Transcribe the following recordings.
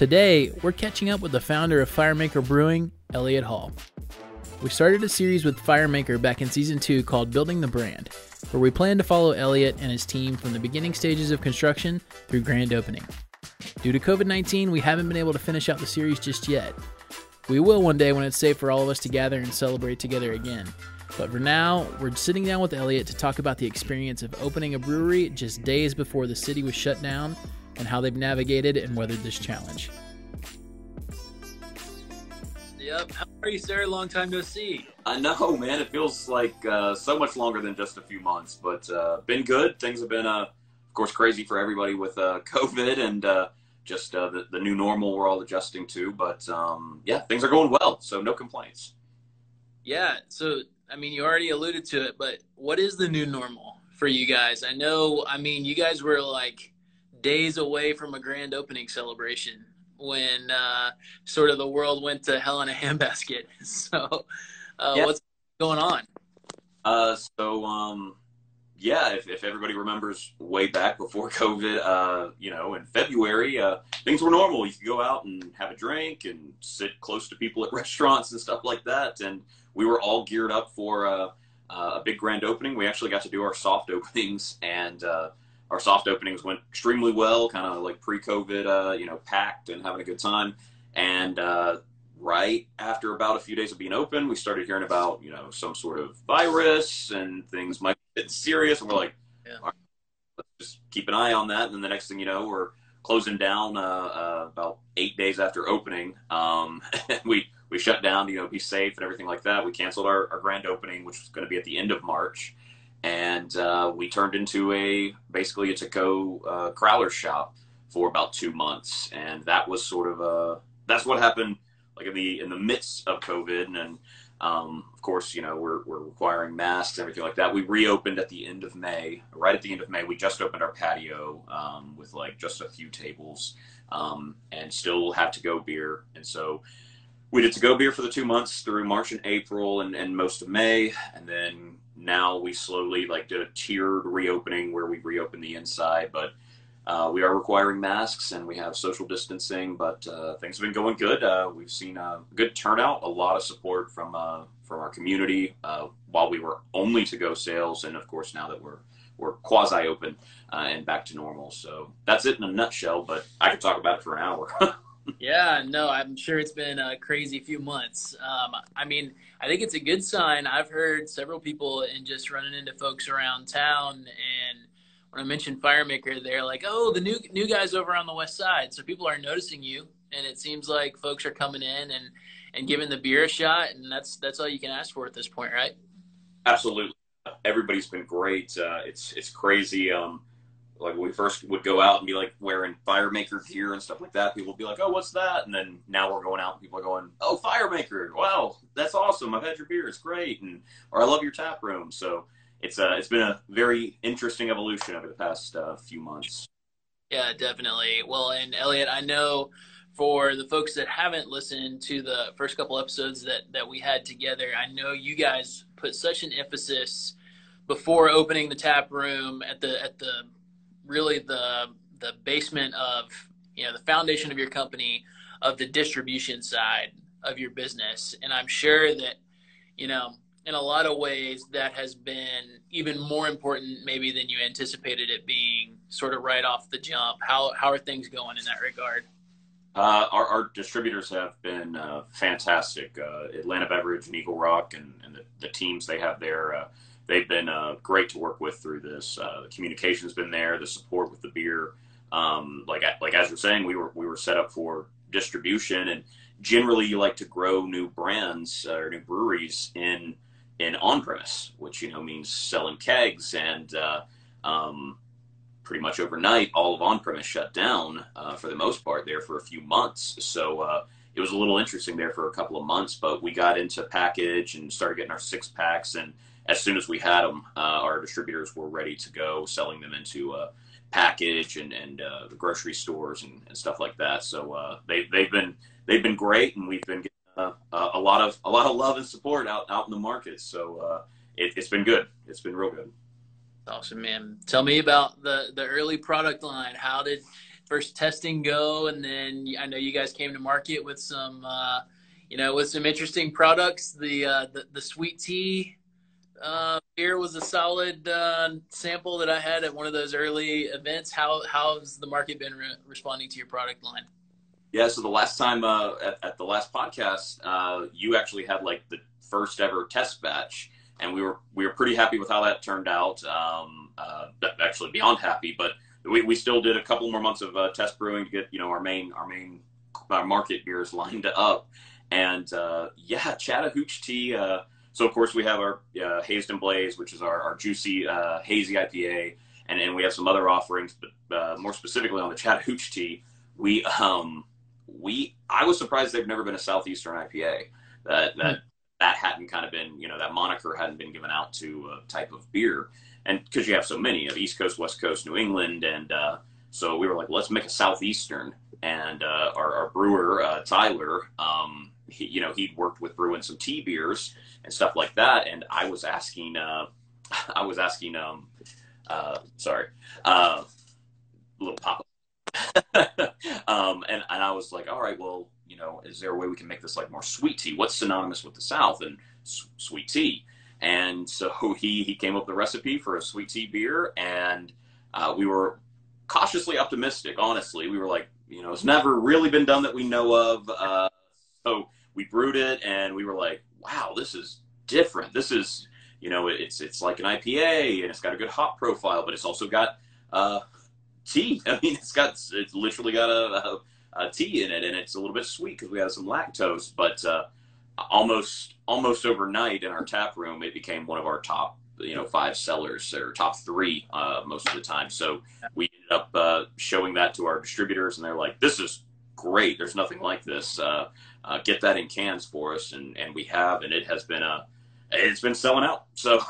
Today, we're catching up with the founder of Firemaker Brewing, Elliott Hall. We started a series with Firemaker back in season 2 called Building the Brand, where we plan to follow Elliott and his team from the beginning stages of construction through grand opening. Due to COVID 19, we haven't been able to finish out the series just yet. We will one day when it's safe for all of us to gather and celebrate together again. But for now, we're sitting down with Elliott to talk about the experience of opening a brewery just days before the city was shut down and how they've navigated and weathered this challenge. Yep. How are you, sir? Long time no see. I know, man. It feels like uh, so much longer than just a few months, but uh, been good. Things have been, uh, of course, crazy for everybody with uh, COVID and uh, just uh, the, the new normal we're all adjusting to. But um, yeah, things are going well, so no complaints. Yeah. So, I mean, you already alluded to it, but what is the new normal for you guys? I know, I mean, you guys were like days away from a grand opening celebration when uh, sort of the world went to hell in a handbasket. So, uh, yeah. what's going on? Uh, so, um, yeah, if, if everybody remembers way back before COVID, uh, you know, in February, uh, things were normal. You could go out and have a drink and sit close to people at restaurants and stuff like that. And we were all geared up for uh, a big grand opening. We actually got to do our soft openings and our soft openings went extremely well, kind of like pre-COVID, uh, you know, packed and having a good time. And uh, right after about a few days of being open, we started hearing about you know some sort of virus and things might get serious, and we're like, yeah. right, let's just keep an eye on that. And then the next thing you know, we're closing down uh, uh about eight days after opening. Um, we we shut down you know be safe and everything like that. We canceled our, our grand opening, which was going to be at the end of March and uh, we turned into a basically a to-go uh, crowler shop for about two months, and that was sort of a that's what happened like in the in the midst of COVID, and um, of course you know we're we're requiring masks and everything like that. We reopened at the end of May. Right at the end of May, we just opened our patio um, with like just a few tables, um, and still have to go beer, and so we did to go beer for the two months through March and April and, and most of May, and then now we slowly like did a tiered reopening where we reopened the inside, but uh, we are requiring masks and we have social distancing. But uh, things have been going good. Uh, we've seen a good turnout, a lot of support from uh, from our community uh, while we were only to go sales, and of course now that we're we're quasi open uh, and back to normal. So that's it in a nutshell. But I could talk about it for an hour. yeah, no, I'm sure it's been a crazy few months. Um, I mean, I think it's a good sign. I've heard several people and just running into folks around town, and when I mentioned Firemaker, they're like, "Oh, the new new guys over on the west side." So people are noticing you, and it seems like folks are coming in and and giving the beer a shot, and that's that's all you can ask for at this point, right? Absolutely. Everybody's been great. Uh, it's it's crazy. Um, like we first would go out and be like wearing Firemaker gear and stuff like that, people would be like, "Oh, what's that?" And then now we're going out and people are going, "Oh, Firemaker! Wow, that's awesome! I've had your beer; it's great!" And or I love your tap room. So it's uh, it's been a very interesting evolution over the past uh, few months. Yeah, definitely. Well, and Elliot, I know for the folks that haven't listened to the first couple episodes that that we had together, I know you guys put such an emphasis before opening the tap room at the at the really the the basement of you know the foundation of your company of the distribution side of your business. And i'm sure that you know in a lot of ways that has been even more important maybe than you anticipated it being sort of right off the jump. How how are things going in that regard? Uh, our, our, distributors have been uh, fantastic. Uh, atlanta beverage and eagle rock and, and the, the, teams they have there uh, they've been uh, great to work with through this. Uh, the communication's been there, the support with the beer. Um, like like as you're saying, we were we were set up for distribution, and generally you like to grow new brands uh, or new breweries in in on premise, which you know means selling kegs and. Uh, um, pretty much overnight, all of on premise shut down uh, for the most part there for a few months. So uh, it was a little interesting there for a couple of months. But we got into package and started getting our six packs, and as soon as we had them, uh, our distributors were ready to go selling them into uh, package and and uh, the grocery stores and, and, stuff like that. So uh, they they've been they've been great, and we've been getting uh, a lot of a lot of love and support out out in the market. So it, it's been good. It's been real good. Awesome, man. Tell me about the the early product line. How did first testing go, and then I know you guys came to market with some, you know, with some interesting products. The uh, the, the sweet tea uh, beer was a solid uh, sample that I had at one of those early events. How how's the market been re- responding to your product line? Yeah, so the last time uh, at, at, the last podcast, uh, you actually had like the first ever test batch, and we were we were pretty happy with how that turned out. Um, uh, actually, beyond happy, but we, we still did a couple more months of uh, test brewing to get you know our main our main our market beers lined up, and yeah, Chattahoochee tea. Uh, so of course we have our uh, Hazed and Blaze, which is our, our juicy uh, hazy IPA, and and we have some other offerings, but uh, more specifically on the Chattahoochee tea, we um we I was surprised they've never been a southeastern IPA. That that mm. that hadn't kind of been you know that moniker hadn't been given out to a type of beer and because you have so many of East Coast, West Coast, New England, and uh, so we were like, let's make a southeastern. And uh, our, our, brewer uh, Tyler, um, he, you know, he'd worked with brewing some tea beers and stuff like that. And I was asking, uh, I was asking, um, uh, sorry, uh, little pop. um, and and I was like, all right, well, you know, is there a way we can make this like more sweet tea? What's synonymous with the South and sweet tea? And so he, he came up with a recipe for a sweet tea beer, and uh, we were cautiously optimistic, honestly. We were like, you know, it's never really been done that we know of. Uh, so we brewed it, and we were like, wow, this is different. This is, you know, it's it's like an IPA, and it's got a good hop profile, but it's also got uh, tea. I mean, it's got it's literally got a, a, a tea in it, and it's a little bit sweet because we have some lactose, but uh, almost almost overnight in our tap room, it became one of our top you know five sellers or top three uh, most of the time. So we ended up uh, showing that to our distributors, and they're like, "This is great. There's nothing like this. Uh, uh get that in cans for us," and and we have, and it has been a it's been selling out. So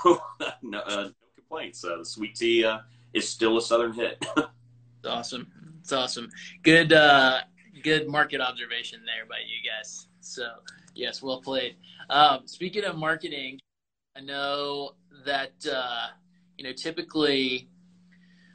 no, uh, no, complaints. Uh, the sweet tea is still a southern hit. awesome. It's awesome. Good good market observation there by you guys. So Yes, well played. Um, speaking of marketing, I know that uh, you know typically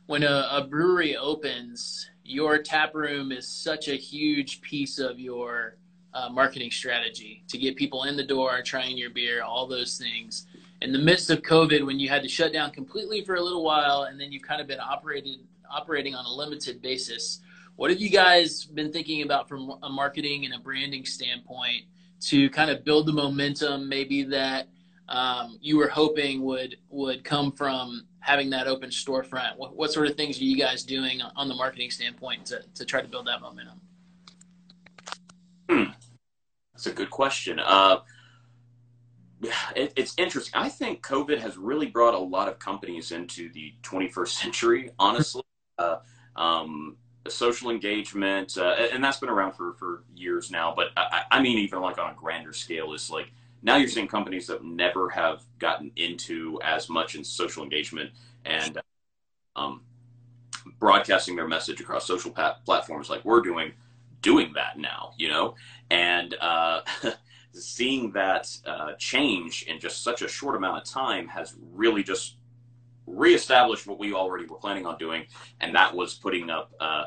when a, a, brewery opens, your tap room is such a huge piece of your uh, marketing strategy to get people in the door, trying your beer, all those things. In the midst of COVID, when you had to shut down completely for a little while, and then you've kind of been operated operating on a limited basis, what have you guys been thinking about from a marketing and a branding standpoint? to kind of build the momentum maybe that um, you were hoping would would come from having that open storefront? What, what sort of things are you guys doing on the marketing standpoint to, to try to build that momentum? Hmm. That's a good question. Uh, it, it's interesting. I think COVID has really brought a lot of companies into the 21st century, honestly. uh, um, social engagement, uh, and that's been around for, for years now. But I, I, mean, even like on a grander scale, is like now you're seeing companies that never have gotten into as much in social engagement and um, broadcasting their message across social platforms like we're doing, doing that now, you know, and uh, seeing that uh, change in just such a short amount of time has really just reestablished what we already were planning on doing, and that was putting up uh,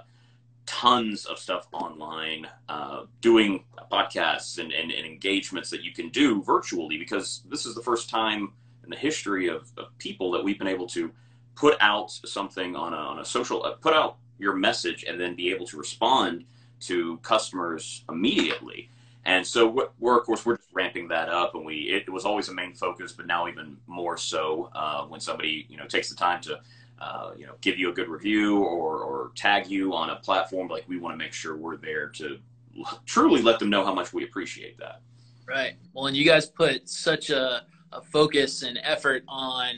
tons of stuff online, uh, doing podcasts and, and, and, engagements that you can do virtually because this is the first time in the history of, of people that we've been able to put out something on a, on a social, uh, put out your message and then be able to respond to customers immediately. And so we're, of course, we're just ramping that up, and we it, was always a main focus, but now even more so uh, when somebody you know takes the time to uh, you know give you a good review or or tag you on a platform. Like we want to make sure we're there to truly let them know how much we appreciate that. Right. Well, and you guys put such a, a focus and effort on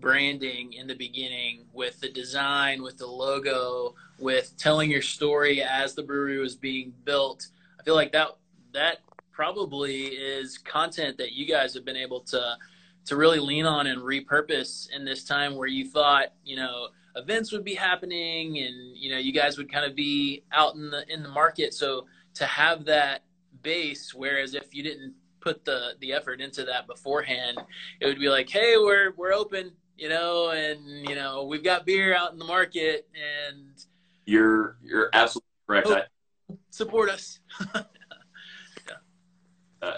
branding in the beginning with the design, with the logo, with telling your story as the brewery was being built. I feel like that that probably is content that you guys have been able to to really lean on and repurpose in this time where you thought, you know, events would be happening and you know you guys would kind of be out in the in the market. So to have that base, whereas if you didn't put the the effort into that beforehand, it would be like, hey, we're we're open, you know, and you know we've got beer out in the market, and you're you're absolutely correct. Oh, support us. yeah. uh,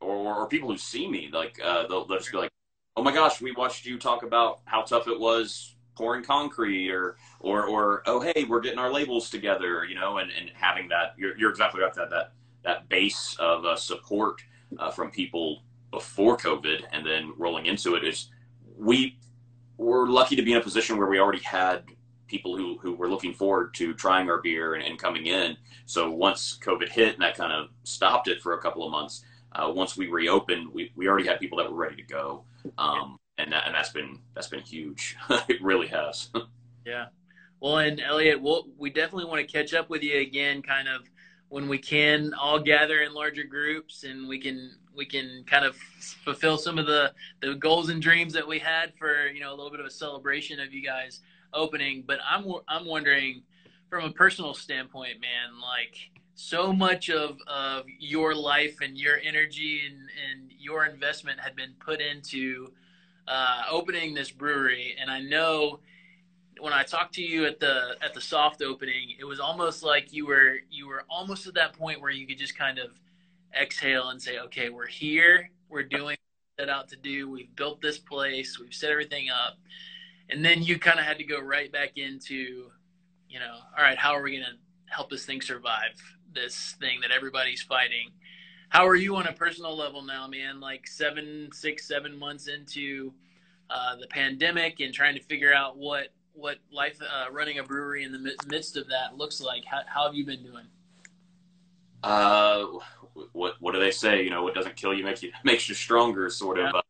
or, or people who see me, like uh, they'll, they'll just be like, "Oh my gosh, we watched you talk about how tough it was pouring concrete or or or oh hey we're getting our labels together you know and, and having that you're, you're exactly right that that that base of uh, support uh, from people before covid and then rolling into it is we were lucky to be in a position where we already had people who, who were looking forward to trying our beer and, and coming in. So once covid hit and that kind of stopped it for a couple of months uh, once we reopened we, we already had people that were ready to go um, and that, and that's been that's been huge. it really has. yeah. Well, and Elliot, we'll, we definitely want to catch up with you again, kind of when we can all gather in larger groups and we can we can kind of fulfill some of the the goals and dreams that we had for you know a little bit of a celebration of you guys opening. But I'm I'm wondering from a personal standpoint, man, like so much of, of your life and your energy and, and your investment had been put into uh, opening this brewery, and I know when I talked to you at the at the soft opening, it was almost like you were you were almost at that point where you could just kind of exhale and say, okay, we're here, we're doing set out to do, we've built this place, we've set everything up, and then you kind of had to go right back into, you know, all right, how are we going to help this thing survive this thing that everybody's fighting? how are you on a personal level now, man? Like seven, six, seven months into uh, the pandemic and trying to figure out what what life uh, running a brewery in the midst of that looks like. How, how have you been doing? Uh, what what do they say? You know, what doesn't kill you makes you makes you stronger, sort of. Yeah. Uh,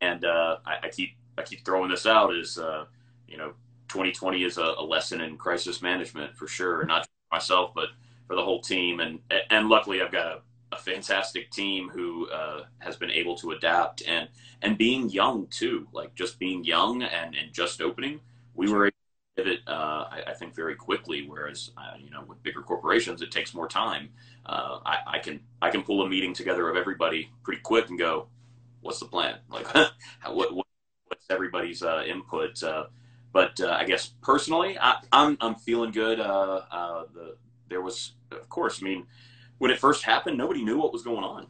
and uh, I, I, keep I keep throwing this out is uh, you know, 2020 is a, a, lesson in crisis management for sure, not myself, but for the whole team. And and luckily, I've got a a fantastic team who uh, has been able to adapt and and being young too, like just being young and, and just opening, we were able to pivot, uh, I, I, think, very quickly. Whereas, uh, you know, with bigger corporations, it takes more time. Uh, I, I, can I can pull a meeting together of everybody pretty quick and go, what's the plan? Like, what, what, what's everybody's uh, input? Uh, but I guess personally, I, am I'm, I'm feeling good. the there was, of course, I mean when it first happened, nobody knew what was going on.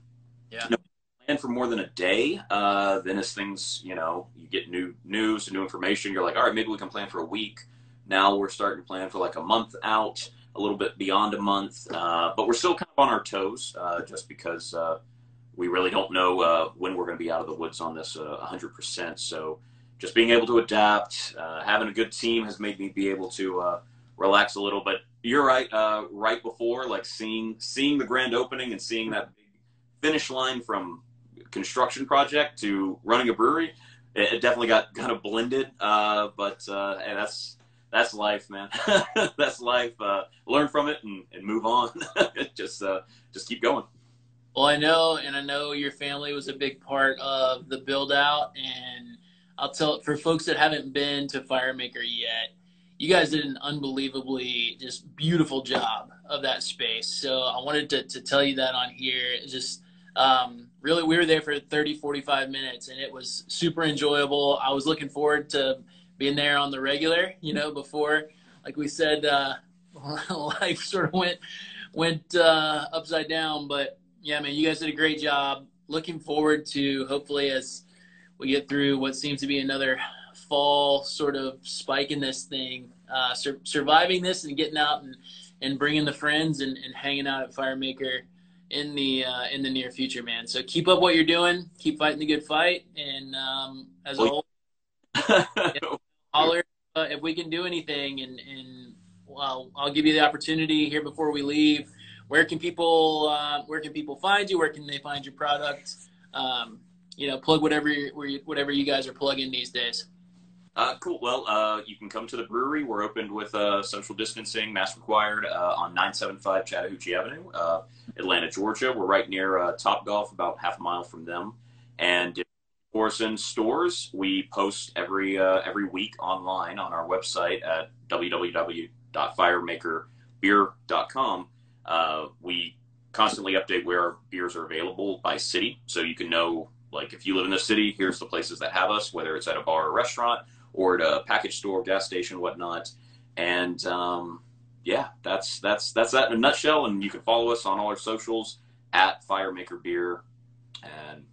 Yeah. You know, plan for more than a day. Uh, then as things, you know, you get new news and new information, you're like, all right, maybe we can plan for a week. Now we're starting to plan for like a month out, a little bit beyond a month, uh, but we're still kind of on our toes, uh, just because uh, we really don't know uh, when we're going to be out of the woods on this 100%. Uh, so just being able to adapt, having a good team has made me be able to relax a little. But you're right. Uh, right before, like seeing seeing the grand opening and seeing that big finish line from construction project to running a brewery, it, it definitely got kind of blended. Uh, but uh, that's that's life, man. that's life. Uh, learn from it and, and move on. just uh, just keep going. Well, I know, and I know your family was a big part of the build out. And I'll tell for folks that haven't been to FireMaker yet, you guys did an unbelievably just beautiful job of that space. So I wanted to, to tell you that on here. just um, really, we were there for 30, 45 minutes and it was super enjoyable. I was looking forward to being there on the regular, you know, before, like we said, uh, life sort of went, went uh, upside down. But yeah, man, you guys did a great job. Looking forward to hopefully as we get through what seems to be another fall sort of spike in this thing, uh, sur- surviving this and getting out and, and bringing the friends and, and hanging out at FireMaker in the uh, in the near future, man. So keep up what you're doing, keep fighting the good fight, and um, as a whole, holler uh, if we can do anything, and and well, I'll give you the opportunity here before we leave. Where can people uh, where can people find you? Where can they find your product? Um, you know, plug whatever whatever you guys are plugging these days. Uh, cool. Well, uh, you can come to the brewery. We're opened with uh, social distancing, mask required, uh, on 975 Chattahoochee Avenue. Uh, Atlanta, Georgia. We're right near uh, Top Golf, about half a mile from them. And in stores, we post every every week online on our website at www.firemakerbeer.com. We constantly update where our beers are available by city, so you can know like if you live in the city, here's the places that have us, whether it's at a bar or restaurant or at a package store, gas station, whatnot. And um, yeah, that's that's that's that in a nutshell. And you can follow us on all our socials at Firemaker Beer. And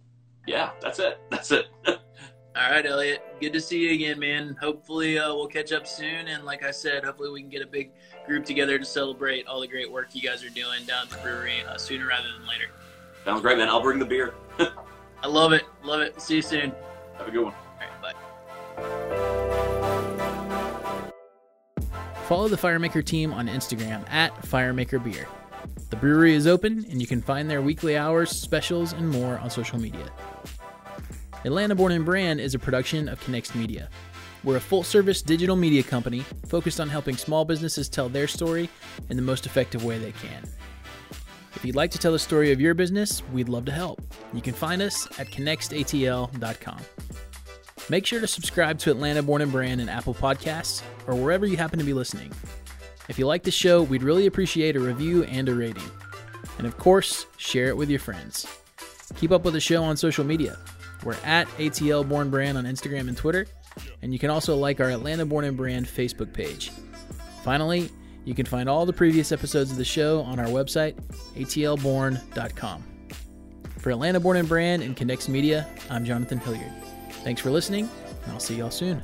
yeah, that's it. That's it. All right, Elliot. Good to see you again, man. Hopefully, uh, we'll catch up soon. And like I said, hopefully, we can get a big group together to celebrate all the great work you guys are doing down at the brewery uh, sooner rather than later. Sounds great, man. I'll bring the beer. I love it. Love it. See you soon. Have a good one. All right, bye. Follow the Firemaker team on Instagram at Firemaker Beer. The brewery is open, and you can find their weekly hours, specials, and more on social media. Atlanta Born and Brand is a production of Connext Media. We're a full service digital media company focused on helping small businesses tell their story in the most effective way they can. If you'd like to tell the story of your business, we'd love to help. You can find us at connextatl.com. Make sure to subscribe to Atlanta Born and Brand in Apple Podcasts or wherever you happen to be listening. If you like the show, we'd really appreciate a review and a rating. And of course, share it with your friends. Keep up with the show on social media. We're at ATL Born Brand on Instagram and Twitter, and you can also like our Atlanta Born and Brand Facebook page. Finally, you can find all the previous episodes of the show on our website, atlborn.com. For Atlanta Born and Brand and Connext Media, I'm Jonathan Hilliard. Thanks for listening, and I'll see y'all soon.